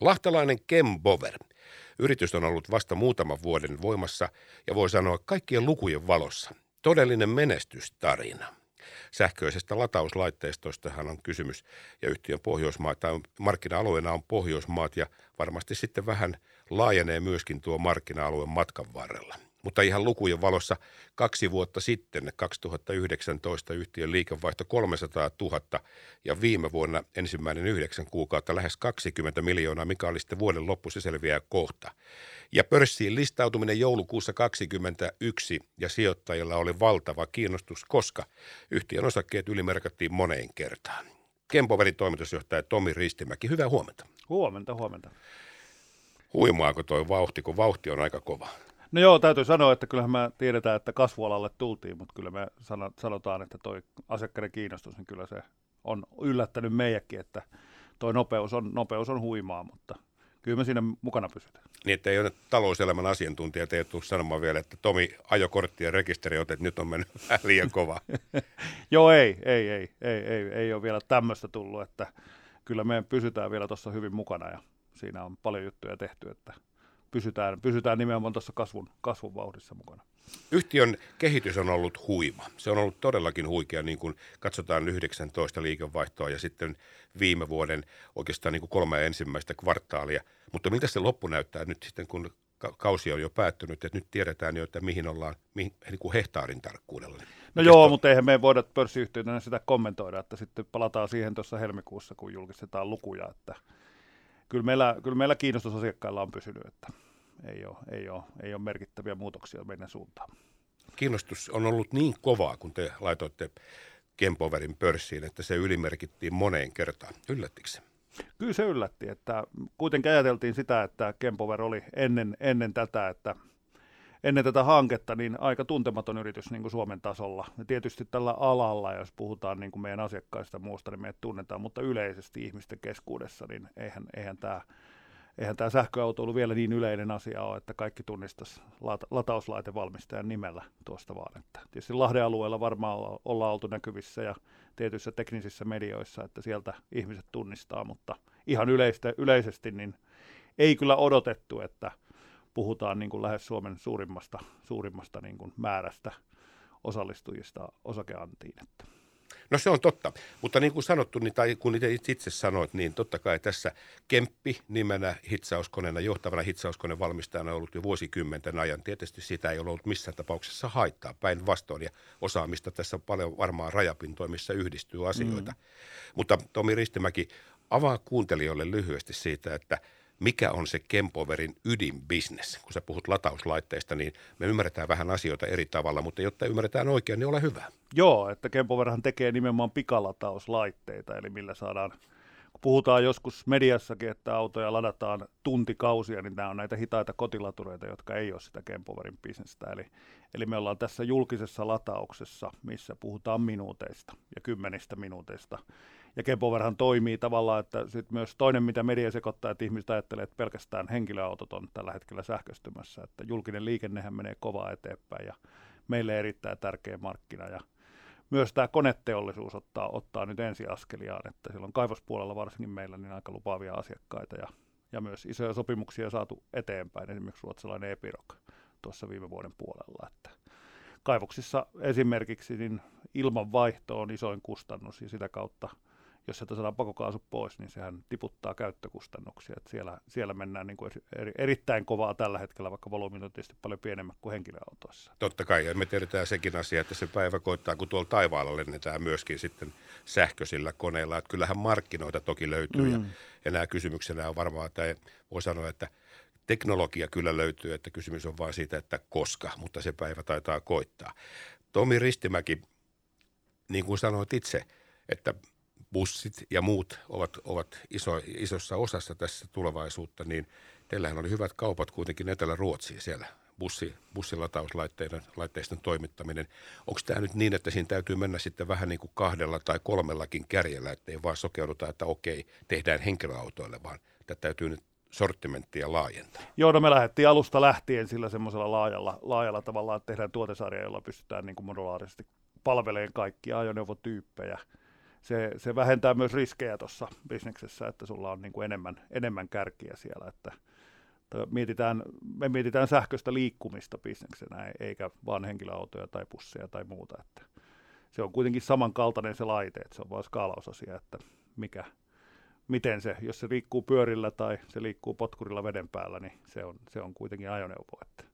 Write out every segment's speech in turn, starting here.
Lahtalainen Kembover. Yritys on ollut vasta muutaman vuoden voimassa ja voi sanoa kaikkien lukujen valossa. Todellinen menestystarina. Sähköisestä latauslaitteistostahan on kysymys ja yhtiön Pohjoismaat, tai markkina-alueena on Pohjoismaat ja varmasti sitten vähän laajenee myöskin tuo markkina-alue matkan varrella. Mutta ihan lukujen valossa kaksi vuotta sitten, 2019, yhtiön liikevaihto 300 000 ja viime vuonna ensimmäinen yhdeksän kuukautta lähes 20 miljoonaa, mikä oli sitten vuoden loppu, se selviää kohta. Ja pörssiin listautuminen joulukuussa 2021 ja sijoittajilla oli valtava kiinnostus, koska yhtiön osakkeet ylimerkattiin moneen kertaan. Kempoverin toimitusjohtaja Tomi Ristimäki, hyvää huomenta. Huomenta, huomenta. Huimaako toi vauhti, kun vauhti on aika kova? No joo, täytyy sanoa, että kyllähän me tiedetään, että kasvualalle tultiin, mutta kyllä me sanotaan, että toi asiakkaiden kiinnostus, niin kyllä se on yllättänyt meidänkin, että toi nopeus on, nopeus on huimaa, mutta kyllä me siinä mukana pysytään. Niin, että ei ole talouselämän asiantuntijat ei tule sanomaan vielä, että Tomi ajokortti ja rekisteri että nyt on mennyt liian kova. Joo, ei, ei, ei, ei, ei, ei ole vielä tämmöistä tullut, että kyllä me pysytään vielä tuossa hyvin mukana ja siinä on paljon juttuja tehty, että pysytään, pysytään nimenomaan tuossa kasvun, kasvun vauhdissa mukana. Yhtiön kehitys on ollut huima. Se on ollut todellakin huikea, niin kuin katsotaan 19 liikevaihtoa ja sitten viime vuoden oikeastaan niin kuin kolme ensimmäistä kvartaalia. Mutta miltä se loppu näyttää nyt sitten, kun kausi on jo päättynyt, että nyt tiedetään jo, että mihin ollaan mihin, niin kuin hehtaarin tarkkuudella. No Mites joo, to... mutta eihän me voida pörssiyhtiönä sitä kommentoida, että sitten palataan siihen tuossa helmikuussa, kun julkistetaan lukuja, että kyllä meillä, kyllä meillä kiinnostus asiakkailla on pysynyt, että ei ole, ei ole, ei ole merkittäviä muutoksia meidän suuntaan. Kiinnostus on ollut niin kovaa, kun te laitoitte Kempoverin pörssiin, että se ylimerkittiin moneen kertaan. Yllättikö se? Kyllä se yllätti, että kuitenkin ajateltiin sitä, että Kempover oli ennen, ennen tätä, että ennen tätä hanketta niin aika tuntematon yritys niin kuin Suomen tasolla. Ja tietysti tällä alalla, jos puhutaan niin kuin meidän asiakkaista muusta, niin meidät tunnetaan, mutta yleisesti ihmisten keskuudessa, niin eihän, eihän tämä eihän tämä sähköautoilu vielä niin yleinen asia ole, että kaikki tunnistaisi latauslaitevalmistajan nimellä tuosta vaan. Että tietysti Lahden alueella varmaan ollaan oltu näkyvissä ja tietyissä teknisissä medioissa, että sieltä ihmiset tunnistaa, mutta ihan yleistä, yleisesti niin ei kyllä odotettu, että puhutaan niin kuin lähes Suomen suurimmasta, suurimmasta niin kuin määrästä osallistujista osakeantiin. Että. No se on totta, mutta niin kuin sanottu, niin, tai kun itse, sanoit, niin totta kai tässä Kemppi nimenä hitsauskoneena, johtavana hitsauskoneen valmistajana on ollut jo vuosikymmenten ajan. Tietysti sitä ei ole ollut missään tapauksessa haittaa päinvastoin ja osaamista tässä on paljon varmaan rajapintoja, missä yhdistyy asioita. Mm. Mutta Tomi Ristimäki, avaa kuuntelijoille lyhyesti siitä, että – mikä on se Kempoverin ydinbisnes. Kun sä puhut latauslaitteista, niin me ymmärretään vähän asioita eri tavalla, mutta jotta ymmärretään oikein, niin ole hyvä. Joo, että Kempoverhan tekee nimenomaan pikalatauslaitteita, eli millä saadaan kun puhutaan joskus mediassakin, että autoja ladataan tuntikausia, niin nämä on näitä hitaita kotilatureita, jotka ei ole sitä Kempoverin bisnestä. Eli, eli me ollaan tässä julkisessa latauksessa, missä puhutaan minuuteista ja kymmenistä minuuteista. Ja Kempoverhan toimii tavallaan, että sit myös toinen, mitä media sekoittaa, että ihmiset ajattelee, että pelkästään henkilöautot on tällä hetkellä sähköistymässä, että julkinen liikennehän menee kovaa eteenpäin ja meille erittäin tärkeä markkina ja myös tämä koneteollisuus ottaa, ottaa nyt ensiaskeliaan, että silloin kaivospuolella varsinkin meillä niin aika lupaavia asiakkaita ja, ja myös isoja sopimuksia saatu eteenpäin, esimerkiksi ruotsalainen Epiroc tuossa viime vuoden puolella, että kaivoksissa esimerkiksi niin ilmanvaihto on isoin kustannus ja sitä kautta jos sieltä saadaan pakokaasu pois, niin sehän tiputtaa käyttökustannuksia. Että siellä, siellä mennään niin kuin eri, erittäin kovaa tällä hetkellä, vaikka volyymin on tietysti paljon pienemmät kuin henkilöautoissa. Totta kai, ja me tiedetään sekin asia, että se päivä koittaa, kun tuolla taivaalla lennetään myöskin sitten sähköisillä koneilla. Että kyllähän markkinoita toki löytyy, mm. ja, ja nämä kysymyksenä on varmaan, että voi sanoa, että teknologia kyllä löytyy, että kysymys on vain siitä, että koska, mutta se päivä taitaa koittaa. Tomi Ristimäki, niin kuin sanoit itse, että bussit ja muut ovat, ovat iso, isossa osassa tässä tulevaisuutta, niin teillähän oli hyvät kaupat kuitenkin Etelä-Ruotsiin siellä bussi, bussilatauslaitteiden laitteisten toimittaminen. Onko tämä nyt niin, että siinä täytyy mennä sitten vähän niin kuin kahdella tai kolmellakin kärjellä, ettei vaan sokeuduta, että okei, tehdään henkilöautoille, vaan tätä täytyy nyt sortimenttia laajentaa? Joo, no me lähdettiin alusta lähtien sillä semmoisella laajalla, laajalla tavalla, että tehdään tuotesarja, jolla pystytään niin kuin modulaarisesti palvelemaan kaikkia ajoneuvotyyppejä – se, se vähentää myös riskejä tuossa bisneksessä, että sulla on niin kuin enemmän, enemmän kärkiä siellä, että mietitään, me mietitään sähköistä liikkumista bisneksenä, eikä vaan henkilöautoja tai pusseja tai muuta, että se on kuitenkin samankaltainen se laite, että se on vain skaalausasia, että mikä, miten se, jos se liikkuu pyörillä tai se liikkuu potkurilla veden päällä, niin se on, se on kuitenkin ajoneuvo, että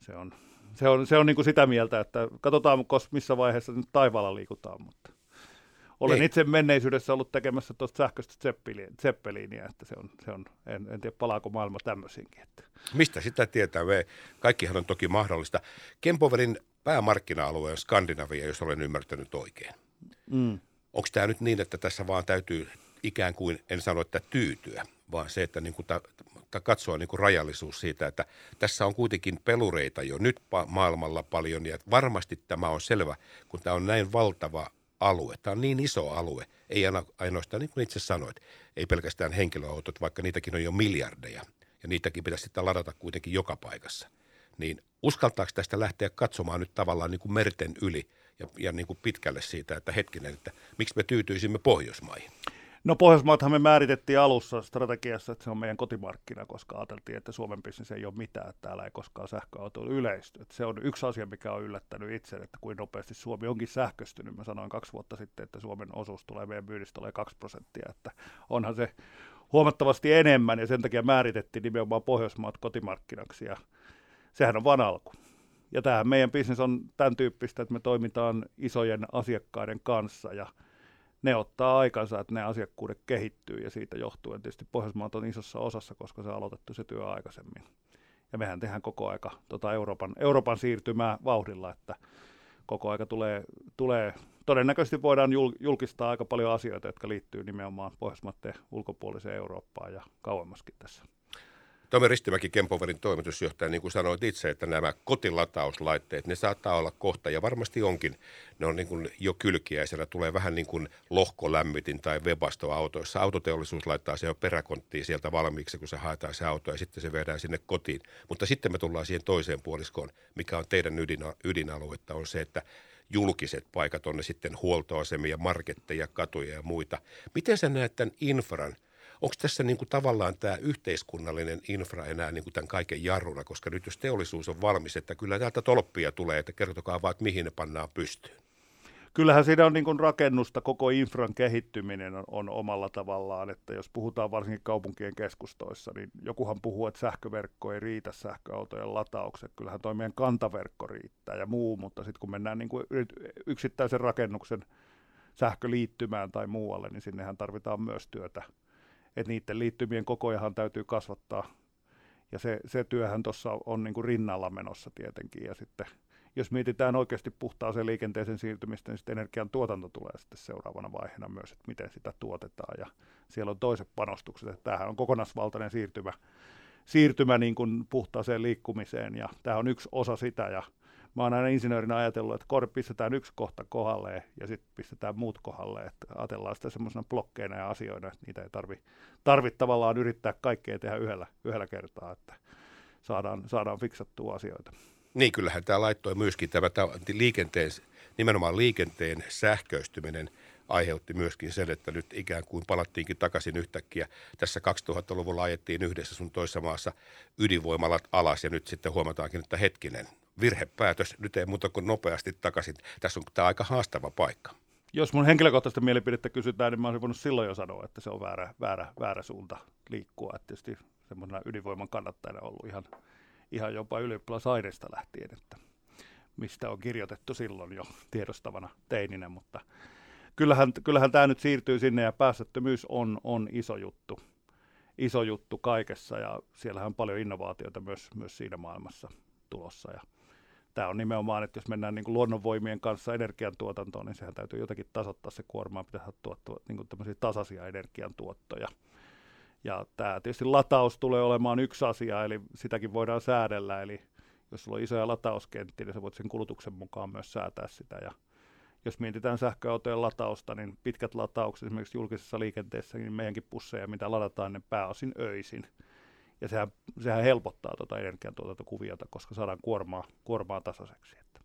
se on, se on, se on niin kuin sitä mieltä, että katsotaan missä vaiheessa nyt taivaalla liikutaan, mutta olen Ei. itse menneisyydessä ollut tekemässä tuosta sähköistä zeppeliiniä, että se on, se on en, en tiedä palaako maailma tämmöisiinkin. Että. Mistä sitä tietää? Me, kaikkihan on toki mahdollista. Kempoverin päämarkkina-alue on Skandinavia, jos olen ymmärtänyt oikein. Mm. Onko tämä nyt niin, että tässä vaan täytyy ikään kuin, en sano, että tyytyä, vaan se, että niin kuin ta, ta, katsoa niin kuin rajallisuus siitä, että tässä on kuitenkin pelureita jo nyt pa- maailmalla paljon ja varmasti tämä on selvä, kun tämä on näin valtava alue. Tämä on niin iso alue, ei ainoastaan niin kuin itse sanoit, ei pelkästään henkilöautot, vaikka niitäkin on jo miljardeja ja niitäkin pitäisi sitten ladata kuitenkin joka paikassa. Niin uskaltaako tästä lähteä katsomaan nyt tavallaan niin kuin merten yli ja, ja niin kuin pitkälle siitä, että hetkinen, että miksi me tyytyisimme Pohjoismaihin? No Pohjoismaathan me määritettiin alussa strategiassa, että se on meidän kotimarkkina, koska ajateltiin, että Suomen bisnes ei ole mitään, että täällä ei koskaan sähköautoilu yleisty. Että se on yksi asia, mikä on yllättänyt itse, että kuin nopeasti Suomi onkin sähköstynyt. Mä sanoin kaksi vuotta sitten, että Suomen osuus tulee meidän myynnistä tulee kaksi prosenttia, että onhan se huomattavasti enemmän ja sen takia määritettiin nimenomaan Pohjoismaat kotimarkkinaksi ja sehän on vaan alku. Ja tämähän meidän bisnes on tämän tyyppistä, että me toimitaan isojen asiakkaiden kanssa ja ne ottaa aikansa, että ne asiakkuudet kehittyy ja siitä johtuen tietysti Pohjoismaat on isossa osassa, koska se aloitettu se työ aikaisemmin. Ja mehän tehdään koko aika tota Euroopan, Euroopan siirtymää vauhdilla, että koko aika tulee, tulee todennäköisesti voidaan julkistaa aika paljon asioita, jotka liittyy nimenomaan Pohjoismaiden ulkopuoliseen Eurooppaan ja kauemmaskin tässä. Tomi Ristimäki, Kempoverin toimitusjohtaja, niin kuin sanoit itse, että nämä kotilatauslaitteet, ne saattaa olla kohta ja varmasti onkin. Ne on niin kuin jo kylkiäisellä, tulee vähän niin kuin lohkolämmitin tai webasto autoissa. Autoteollisuus laittaa se jo peräkonttiin sieltä valmiiksi, kun se haetaan se auto ja sitten se viedään sinne kotiin. Mutta sitten me tullaan siihen toiseen puoliskoon, mikä on teidän ydin, ydinaluetta, on se, että julkiset paikat, on ne sitten huoltoasemia, marketteja, katuja ja muita. Miten sä näet tämän infran – Onko tässä niin kuin tavallaan tämä yhteiskunnallinen infra enää niin kuin tämän kaiken jarruna, koska nyt jos teollisuus on valmis, että kyllä täältä tolppia tulee, että kertokaa vaan, että mihin ne pannaan pystyyn. Kyllähän siinä on niin rakennusta, koko infran kehittyminen on, on omalla tavallaan, että jos puhutaan varsinkin kaupunkien keskustoissa, niin jokuhan puhuu, että sähköverkko ei riitä sähköautojen lataukset. Kyllähän toi meidän kantaverkko riittää ja muu, mutta sitten kun mennään niin kuin yksittäisen rakennuksen sähköliittymään tai muualle, niin sinnehän tarvitaan myös työtä että niiden liittymien kokojahan täytyy kasvattaa. Ja se, se työhän tuossa on niin kuin rinnalla menossa tietenkin. Ja sitten jos mietitään oikeasti puhtaaseen liikenteeseen siirtymistä, niin sitten energian tuotanto tulee sitten seuraavana vaiheena myös, että miten sitä tuotetaan. Ja siellä on toiset panostukset, että tämähän on kokonaisvaltainen siirtymä, siirtymä niin kuin puhtaaseen liikkumiseen, ja tämä on yksi osa sitä, ja mä oon aina insinöörinä ajatellut, että kor pistetään yksi kohta kohdalle ja sitten pistetään muut kohdalle, että ajatellaan sitä semmoisena blokkeina ja asioina, että niitä ei tarvi, tarvi tavallaan yrittää kaikkea tehdä yhdellä, yhdellä kertaa, että saadaan, saadaan fiksattua asioita. Niin, kyllähän tämä laittoi myöskin tämä, tämä liikenteen, nimenomaan liikenteen sähköistyminen aiheutti myöskin sen, että nyt ikään kuin palattiinkin takaisin yhtäkkiä. Tässä 2000-luvulla ajettiin yhdessä sun toisessa maassa ydinvoimalat alas ja nyt sitten huomataankin, että hetkinen, virhepäätös, nyt ei muuta kuin nopeasti takaisin. Tässä on tämä aika haastava paikka. Jos mun henkilökohtaista mielipidettä kysytään, niin mä olisin voinut silloin jo sanoa, että se on väärä, väärä, väärä suunta liikkua. Että tietysti semmoisena ydinvoiman kannattajana ollut ihan, ihan jopa ylioppilasaineista lähtien, että mistä on kirjoitettu silloin jo tiedostavana teininä, mutta kyllähän, kyllähän tämä nyt siirtyy sinne ja päästöttömyys on, on iso juttu iso juttu kaikessa ja siellähän on paljon innovaatioita myös, myös siinä maailmassa tulossa. Ja tämä on nimenomaan, että jos mennään niin kuin luonnonvoimien kanssa energiantuotantoon, niin sehän täytyy jotenkin tasoittaa se kuorma, pitää tuottaa niin kuin tämmöisiä tasaisia energiantuottoja. Ja tämä tietysti lataus tulee olemaan yksi asia, eli sitäkin voidaan säädellä, eli jos sulla on isoja latauskenttiä, niin sä voit sen kulutuksen mukaan myös säätää sitä. Ja jos mietitään sähköautojen latausta, niin pitkät lataukset esimerkiksi julkisessa liikenteessä, niin meidänkin pusseja, mitä ladataan, ne pääosin öisin – ja sehän, sehän helpottaa tuota energiantuotantokuviota, koska saadaan kuormaa, kuormaa tasaiseksi. Että.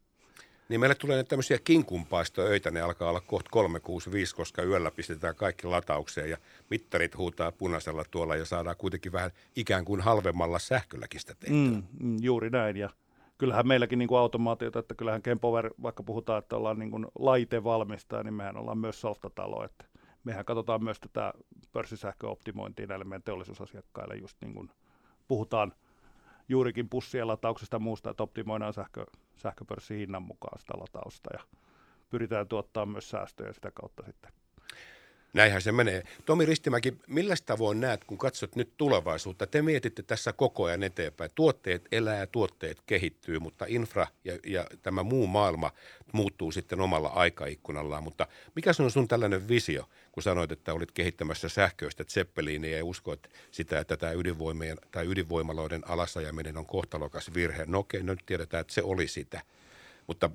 Niin meille tulee nyt tämmöisiä kinkunpaistoöitä, ne alkaa olla kohta 365, koska yöllä pistetään kaikki lataukseen ja mittarit huutaa punaisella tuolla ja saadaan kuitenkin vähän ikään kuin halvemmalla sähkölläkin sitä tehtyä. Mm, mm, juuri näin ja kyllähän meilläkin niin kuin automaatiota, että kyllähän Kempover, vaikka puhutaan, että ollaan niin kuin laitevalmistaja, niin mehän ollaan myös softatalo, että mehän katsotaan myös tätä pörssisähköoptimointia näille meidän teollisuusasiakkaille, just niin kuin puhutaan juurikin pussien latauksesta muusta, että optimoidaan sähkö, sähköpörssin hinnan mukaan sitä latausta ja pyritään tuottaa myös säästöjä sitä kautta sitten Näinhän se menee. Tomi Ristimäki, millä tavoin näet, kun katsot nyt tulevaisuutta? Te mietitte tässä koko ajan eteenpäin. Tuotteet elää, tuotteet kehittyy, mutta infra ja, ja tämä muu maailma muuttuu sitten omalla aikaikkunallaan. Mutta mikä on sun tällainen visio, kun sanoit, että olit kehittämässä sähköistä Zeppelinia ja uskoit sitä, että tämä ydinvoimien tai ydinvoimaloiden alasajaminen on kohtalokas virhe? No okei, no nyt tiedetään, että se oli sitä. Mutta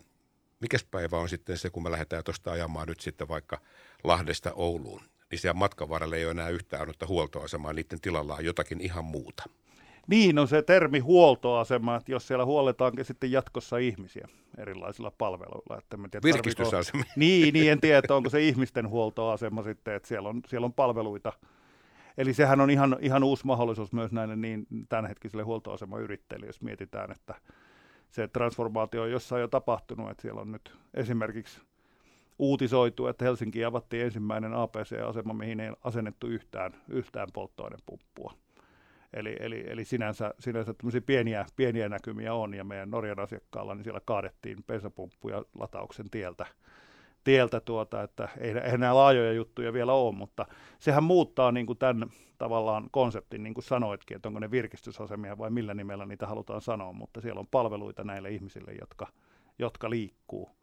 mikäs päivä on sitten se, kun me lähdetään tuosta ajamaan nyt sitten vaikka Lahdesta Ouluun, niin siellä matkan varrella ei ole enää yhtään annetta huoltoasemaa, niiden tilalla on jotakin ihan muuta. Niin on se termi huoltoasema, että jos siellä huoletaankin sitten jatkossa ihmisiä erilaisilla palveluilla. Että en tiedä, Virkistysasema. Niin, niin, en tiedä, onko se ihmisten huoltoasema sitten, että siellä on, siellä on palveluita. Eli sehän on ihan, ihan uusi mahdollisuus myös näille niin tämänhetkisille huoltoasemayrittäjille, jos mietitään, että se transformaatio on jossain jo tapahtunut, että siellä on nyt esimerkiksi uutisoitu, että Helsinki avattiin ensimmäinen APC-asema, mihin ei asennettu yhtään, yhtään polttoainepumppua. Eli, eli, eli sinänsä, sinänsä pieniä, pieniä näkymiä on, ja meidän Norjan asiakkaalla niin siellä kaadettiin bensapumppuja latauksen tieltä, tieltä tuota, että ei, ei nämä laajoja juttuja vielä ole, mutta sehän muuttaa niin kuin tämän tavallaan konseptin, niin kuin sanoitkin, että onko ne virkistysasemia vai millä nimellä niitä halutaan sanoa, mutta siellä on palveluita näille ihmisille, jotka, jotka liikkuu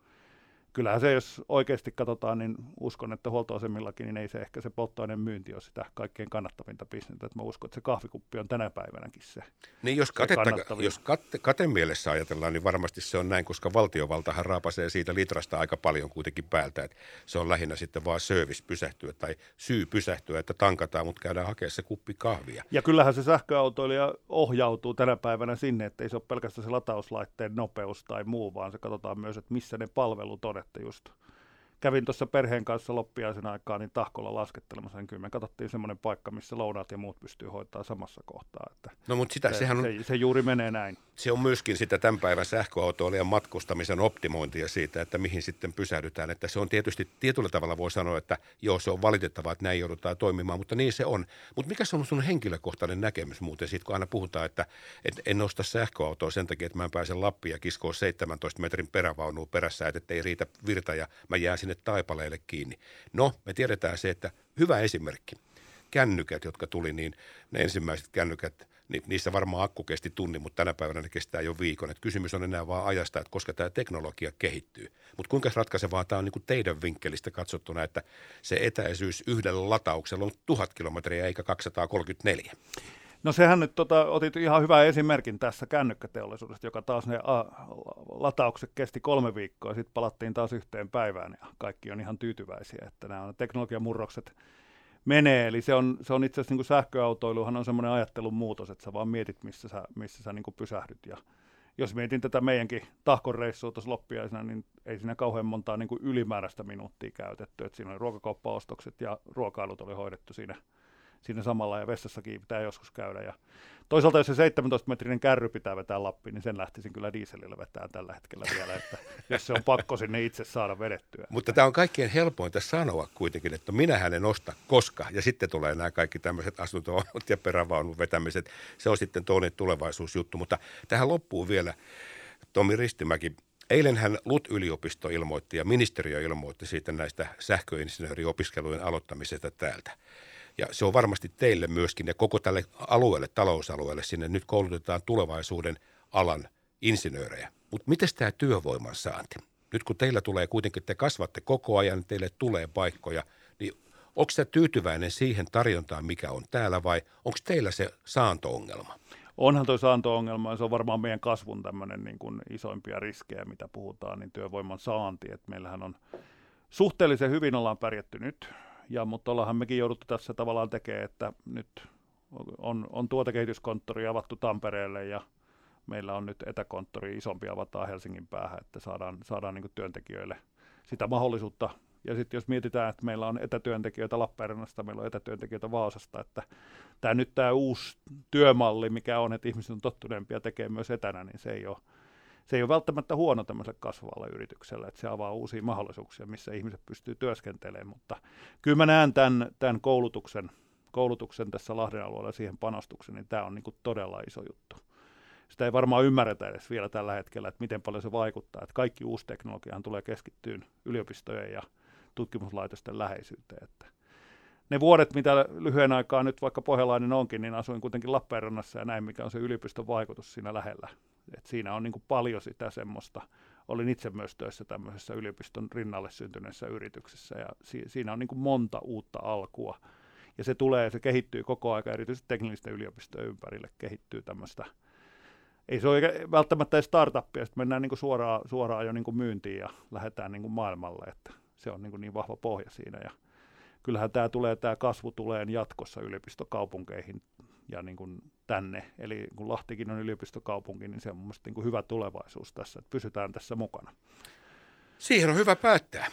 kyllähän se, jos oikeasti katsotaan, niin uskon, että huoltoasemillakin, niin ei se ehkä se polttoaineen myynti ole sitä kaikkein kannattavinta bisnestä. Että mä uskon, että se kahvikuppi on tänä päivänäkin se Niin jos, katetta, jos kate, katemielessä ajatellaan, niin varmasti se on näin, koska valtiovaltahan raapasee siitä litrasta aika paljon kuitenkin päältä. Että se on lähinnä sitten vaan service pysähtyä tai syy pysähtyä, että tankataan, mutta käydään hakemaan se kuppi kahvia. Ja kyllähän se sähköautoilija ohjautuu tänä päivänä sinne, että ei se ole pelkästään se latauslaitteen nopeus tai muu, vaan se katsotaan myös, että missä ne palvelut on, että just kävin tuossa perheen kanssa loppiaisen aikaa niin tahkolla laskettelemassa, niin kyllä me katsottiin semmoinen paikka, missä lounaat ja muut pystyy hoitaa samassa kohtaa. Että no mutta sitä, se, sehän on, se, se, juuri menee näin. Se on myöskin sitä tämän päivän sähköautoilijan matkustamisen optimointia siitä, että mihin sitten pysähdytään. Että se on tietysti tietyllä tavalla voi sanoa, että joo se on valitettavaa, että näin joudutaan toimimaan, mutta niin se on. Mutta mikä se on sun henkilökohtainen näkemys muuten siitä, kun aina puhutaan, että, että en osta sähköautoa sen takia, että mä en pääse Lappiin ja kiskoa 17 metrin perävaunua perässä, että ei riitä virta ja mä jään sinne taipaleelle kiinni. No, me tiedetään se, että hyvä esimerkki. Kännykät, jotka tuli, niin ne ensimmäiset kännykät, niin niissä varmaan akku kesti tunnin, mutta tänä päivänä ne kestää jo viikon. Et kysymys on enää vaan ajasta, että koska tämä teknologia kehittyy. Mutta kuinka ratkaisevaa tämä on niin kuin teidän vinkkelistä katsottuna, että se etäisyys yhdellä latauksella on tuhat kilometriä eikä 234? No sehän nyt tota, otit ihan hyvä esimerkin tässä kännykkäteollisuudesta, joka taas ne a, lataukset kesti kolme viikkoa, sitten palattiin taas yhteen päivään ja kaikki on ihan tyytyväisiä, että nämä teknologian murrokset menee. Eli se on, se on itse asiassa niin kuin sähköautoiluhan on semmoinen ajattelun muutos, että sä vaan mietit, missä sä, missä sä niin kuin pysähdyt. Ja jos mietin tätä meidänkin tahkoreissua tuossa loppiaisena, niin ei siinä kauhean montaa niin kuin ylimääräistä minuuttia käytetty. Et siinä oli ruokakauppaostokset ja ruokailut oli hoidettu siinä – siinä samalla ja vessassakin pitää joskus käydä. Ja toisaalta jos se 17-metrinen kärry pitää vetää Lappiin, niin sen lähtisin kyllä dieselillä vetää tällä hetkellä vielä, että jos se on pakko sinne itse saada vedettyä. Mutta tämä on kaikkein helpointa sanoa kuitenkin, että minä en osta koska, ja sitten tulee nämä kaikki tämmöiset asunto ja perävaunun vetämiset. Se on sitten toinen tulevaisuusjuttu, mutta tähän loppuu vielä Tomi Ristimäki. Eilenhän LUT-yliopisto ilmoitti ja ministeriö ilmoitti siitä näistä sähköinsinööriopiskelujen aloittamisesta täältä. Ja se on varmasti teille myöskin ja koko tälle alueelle, talousalueelle, sinne nyt koulutetaan tulevaisuuden alan insinöörejä. Mutta miten tämä työvoiman saanti? Nyt kun teillä tulee kuitenkin, te kasvatte koko ajan, teille tulee paikkoja, niin onko se tyytyväinen siihen tarjontaan, mikä on täällä vai onko teillä se saanto-ongelma? Onhan tuo saanto-ongelma ja se on varmaan meidän kasvun tämmöinen niin kuin isoimpia riskejä, mitä puhutaan, niin työvoiman saanti. Et meillähän on suhteellisen hyvin ollaan pärjätty nyt ja, mutta ollaanhan mekin jouduttu tässä tavallaan tekemään, että nyt on, on tuotekehityskonttori avattu Tampereelle ja meillä on nyt etäkonttori isompi avataa Helsingin päähän, että saadaan, saadaan niin työntekijöille sitä mahdollisuutta. Ja sitten jos mietitään, että meillä on etätyöntekijöitä Lappeenrannasta, meillä on etätyöntekijöitä Vaasasta, että tämä nyt tämä uusi työmalli, mikä on, että ihmiset on tottuneempia tekemään myös etänä, niin se ei ole, se ei ole välttämättä huono tämmöiselle kasvavalle yritykselle, että se avaa uusia mahdollisuuksia, missä ihmiset pystyy työskentelemään, mutta kyllä mä näen tämän, tämän koulutuksen, koulutuksen tässä Lahden alueella siihen panostuksen, niin tämä on niin kuin todella iso juttu. Sitä ei varmaan ymmärretä edes vielä tällä hetkellä, että miten paljon se vaikuttaa, että kaikki uusi teknologiahan tulee keskittyyn yliopistojen ja tutkimuslaitosten läheisyyteen, että ne vuodet, mitä lyhyen aikaa nyt vaikka pohjalainen onkin, niin asuin kuitenkin Lappeenrannassa ja näin, mikä on se yliopiston vaikutus siinä lähellä. Et siinä on niin kuin paljon sitä semmoista. Olin itse myös töissä tämmöisessä yliopiston rinnalle syntyneessä yrityksessä ja si- siinä on niin kuin monta uutta alkua. Ja se tulee, se kehittyy koko ajan, erityisesti teknillisten yliopistojen ympärille kehittyy tämmöistä ei se ole välttämättä edes startuppia, sitten mennään niin kuin suoraan, suoraan jo niin kuin myyntiin ja lähdetään niin kuin maailmalle, että se on niin, kuin niin vahva pohja siinä. Ja kyllähän tämä tulee, tämä kasvu tulee jatkossa yliopistokaupunkeihin ja niin kuin tänne. Eli kun Lahtikin on yliopistokaupunki, niin se on mielestäni niin hyvä tulevaisuus tässä, että pysytään tässä mukana. Siihen on hyvä päättää.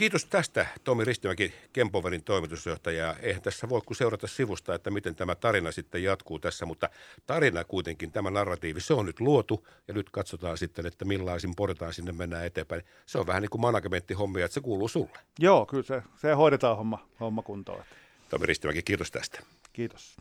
Kiitos tästä Tomi Ristimäki, Kempoverin toimitusjohtaja. Eihän tässä voi kuin seurata sivusta, että miten tämä tarina sitten jatkuu tässä, mutta tarina kuitenkin, tämä narratiivi, se on nyt luotu ja nyt katsotaan sitten, että millaisin portaan sinne mennään eteenpäin. Se on vähän niin kuin managementtihommia, että se kuuluu sulle. Joo, kyllä se, se hoidetaan homma, homma kuntoon. Tomi Ristimäki, kiitos tästä. Kiitos.